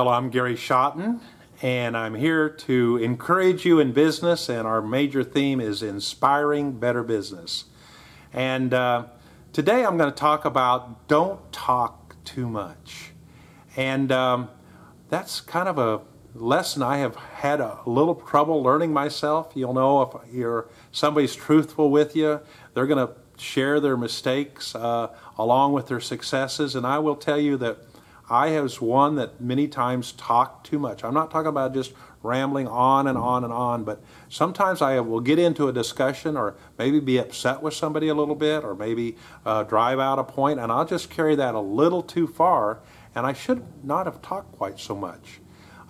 Hello, I'm Gary Schotten, and I'm here to encourage you in business. And our major theme is inspiring better business. And uh, today I'm going to talk about don't talk too much. And um, that's kind of a lesson I have had a little trouble learning myself. You'll know if you're somebody's truthful with you, they're going to share their mistakes uh, along with their successes. And I will tell you that I was one that many times talked too much. I'm not talking about just rambling on and on and on, but sometimes I will get into a discussion or maybe be upset with somebody a little bit or maybe uh, drive out a point, and I'll just carry that a little too far, and I should not have talked quite so much.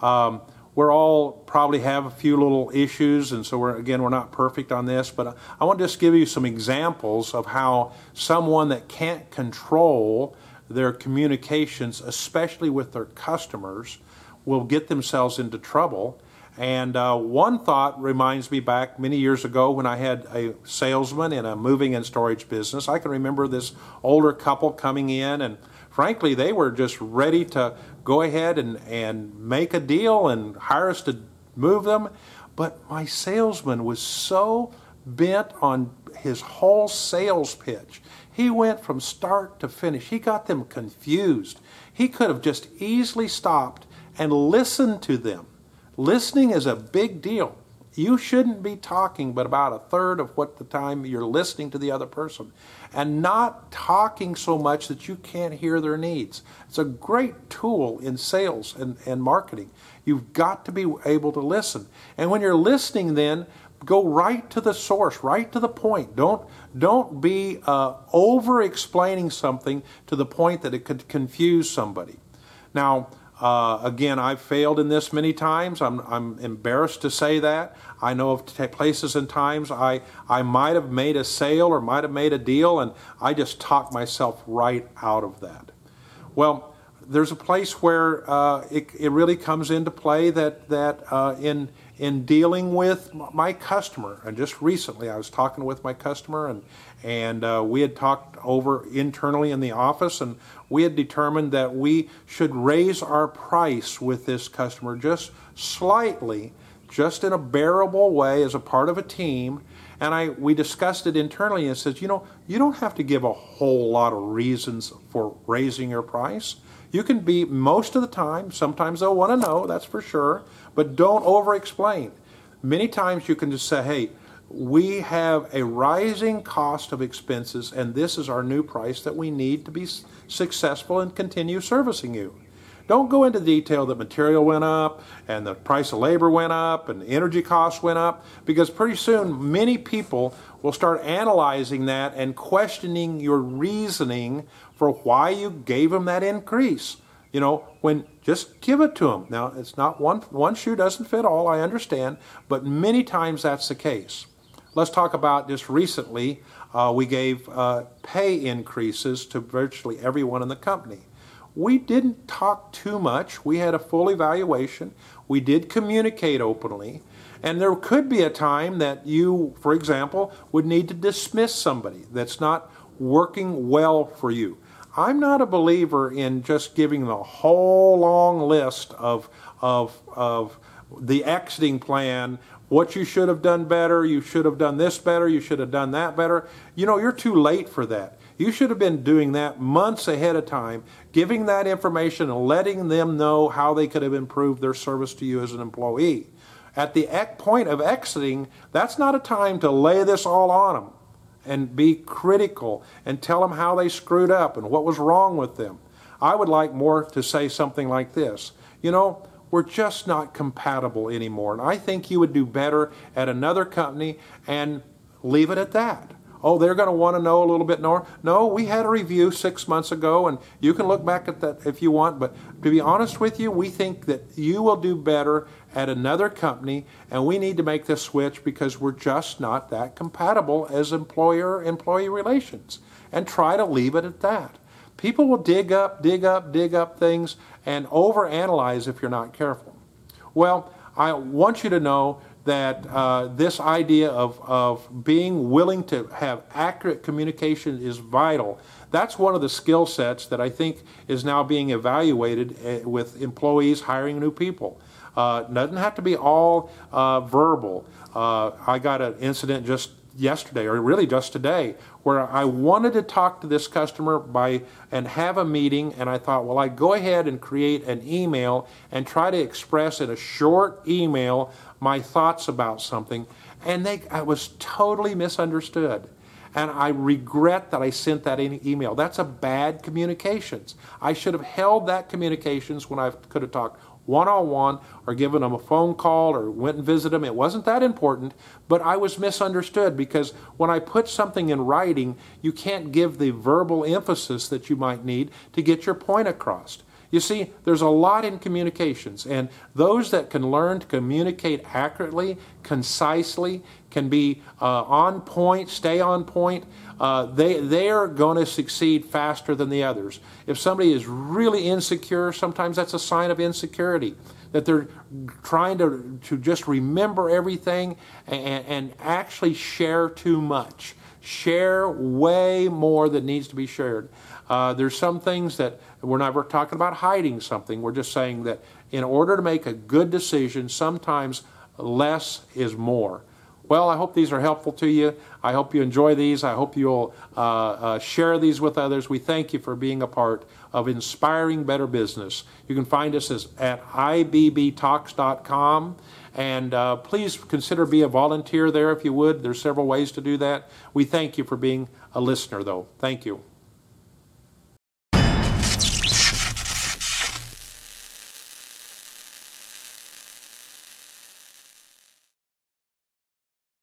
Um, we're all probably have a few little issues, and so we're again we're not perfect on this, but I want to just give you some examples of how someone that can't control their communications, especially with their customers, will get themselves into trouble. And uh, one thought reminds me back many years ago when I had a salesman in a moving and storage business. I can remember this older couple coming in, and frankly, they were just ready to go ahead and, and make a deal and hire us to move them. But my salesman was so bent on his whole sales pitch. He went from start to finish. He got them confused. He could have just easily stopped and listened to them. Listening is a big deal. You shouldn't be talking but about a third of what the time you're listening to the other person and not talking so much that you can't hear their needs. It's a great tool in sales and, and marketing. You've got to be able to listen. And when you're listening, then go right to the source, right to the point. Don't don't be uh, over explaining something to the point that it could confuse somebody. Now, uh, again, I've failed in this many times. I'm, I'm embarrassed to say that. I know of t- places and times I, I might have made a sale or might have made a deal, and I just talked myself right out of that. Well, there's a place where uh, it, it really comes into play that, that uh, in, in dealing with my customer, and just recently I was talking with my customer, and and uh, we had talked over internally in the office, and we had determined that we should raise our price with this customer just slightly, just in a bearable way as a part of a team. And I we discussed it internally and said, you know, you don't have to give a whole lot of reasons for raising your price. You can be most of the time, sometimes they'll want to know, that's for sure, but don't over explain. Many times you can just say, hey, we have a rising cost of expenses, and this is our new price that we need to be successful and continue servicing you. Don't go into detail that material went up and the price of labor went up and energy costs went up because pretty soon many people will start analyzing that and questioning your reasoning for why you gave them that increase. You know, when just give it to them. Now, it's not one one shoe doesn't fit all, I understand, but many times that's the case. Let's talk about just recently, uh, we gave uh, pay increases to virtually everyone in the company. We didn't talk too much. We had a full evaluation. We did communicate openly. And there could be a time that you, for example, would need to dismiss somebody that's not working well for you. I'm not a believer in just giving the whole long list of, of, of the exiting plan what you should have done better, you should have done this better, you should have done that better. You know, you're too late for that. You should have been doing that months ahead of time, giving that information and letting them know how they could have improved their service to you as an employee. At the point of exiting, that's not a time to lay this all on them and be critical and tell them how they screwed up and what was wrong with them. I would like more to say something like this. You know, we're just not compatible anymore. And I think you would do better at another company and leave it at that. Oh, they're going to want to know a little bit more. No, we had a review six months ago, and you can look back at that if you want. But to be honest with you, we think that you will do better at another company, and we need to make this switch because we're just not that compatible as employer employee relations. And try to leave it at that. People will dig up, dig up, dig up things and overanalyze if you're not careful. Well, I want you to know that uh, this idea of, of being willing to have accurate communication is vital. That's one of the skill sets that I think is now being evaluated uh, with employees hiring new people. Uh, doesn't have to be all uh, verbal. Uh, I got an incident just yesterday, or really just today, where I wanted to talk to this customer by and have a meeting, and I thought, well, I go ahead and create an email and try to express in a short email my thoughts about something, and they I was totally misunderstood. And I regret that I sent that email. That's a bad communications. I should have held that communications when I could have talked one on one or given them a phone call or went and visited them. It wasn't that important, but I was misunderstood because when I put something in writing, you can't give the verbal emphasis that you might need to get your point across. You see, there's a lot in communications, and those that can learn to communicate accurately, concisely, can be uh, on point, stay on point, uh, they, they are going to succeed faster than the others. If somebody is really insecure, sometimes that's a sign of insecurity, that they're trying to, to just remember everything and, and actually share too much. Share way more than needs to be shared. Uh, there's some things that we're never talking about hiding something. We're just saying that in order to make a good decision, sometimes less is more. Well, I hope these are helpful to you. I hope you enjoy these. I hope you'll uh, uh, share these with others. We thank you for being a part of Inspiring Better Business. You can find us at ibbtalks.com. And uh, please consider be a volunteer there if you would. There's several ways to do that. We thank you for being a listener, though. Thank you.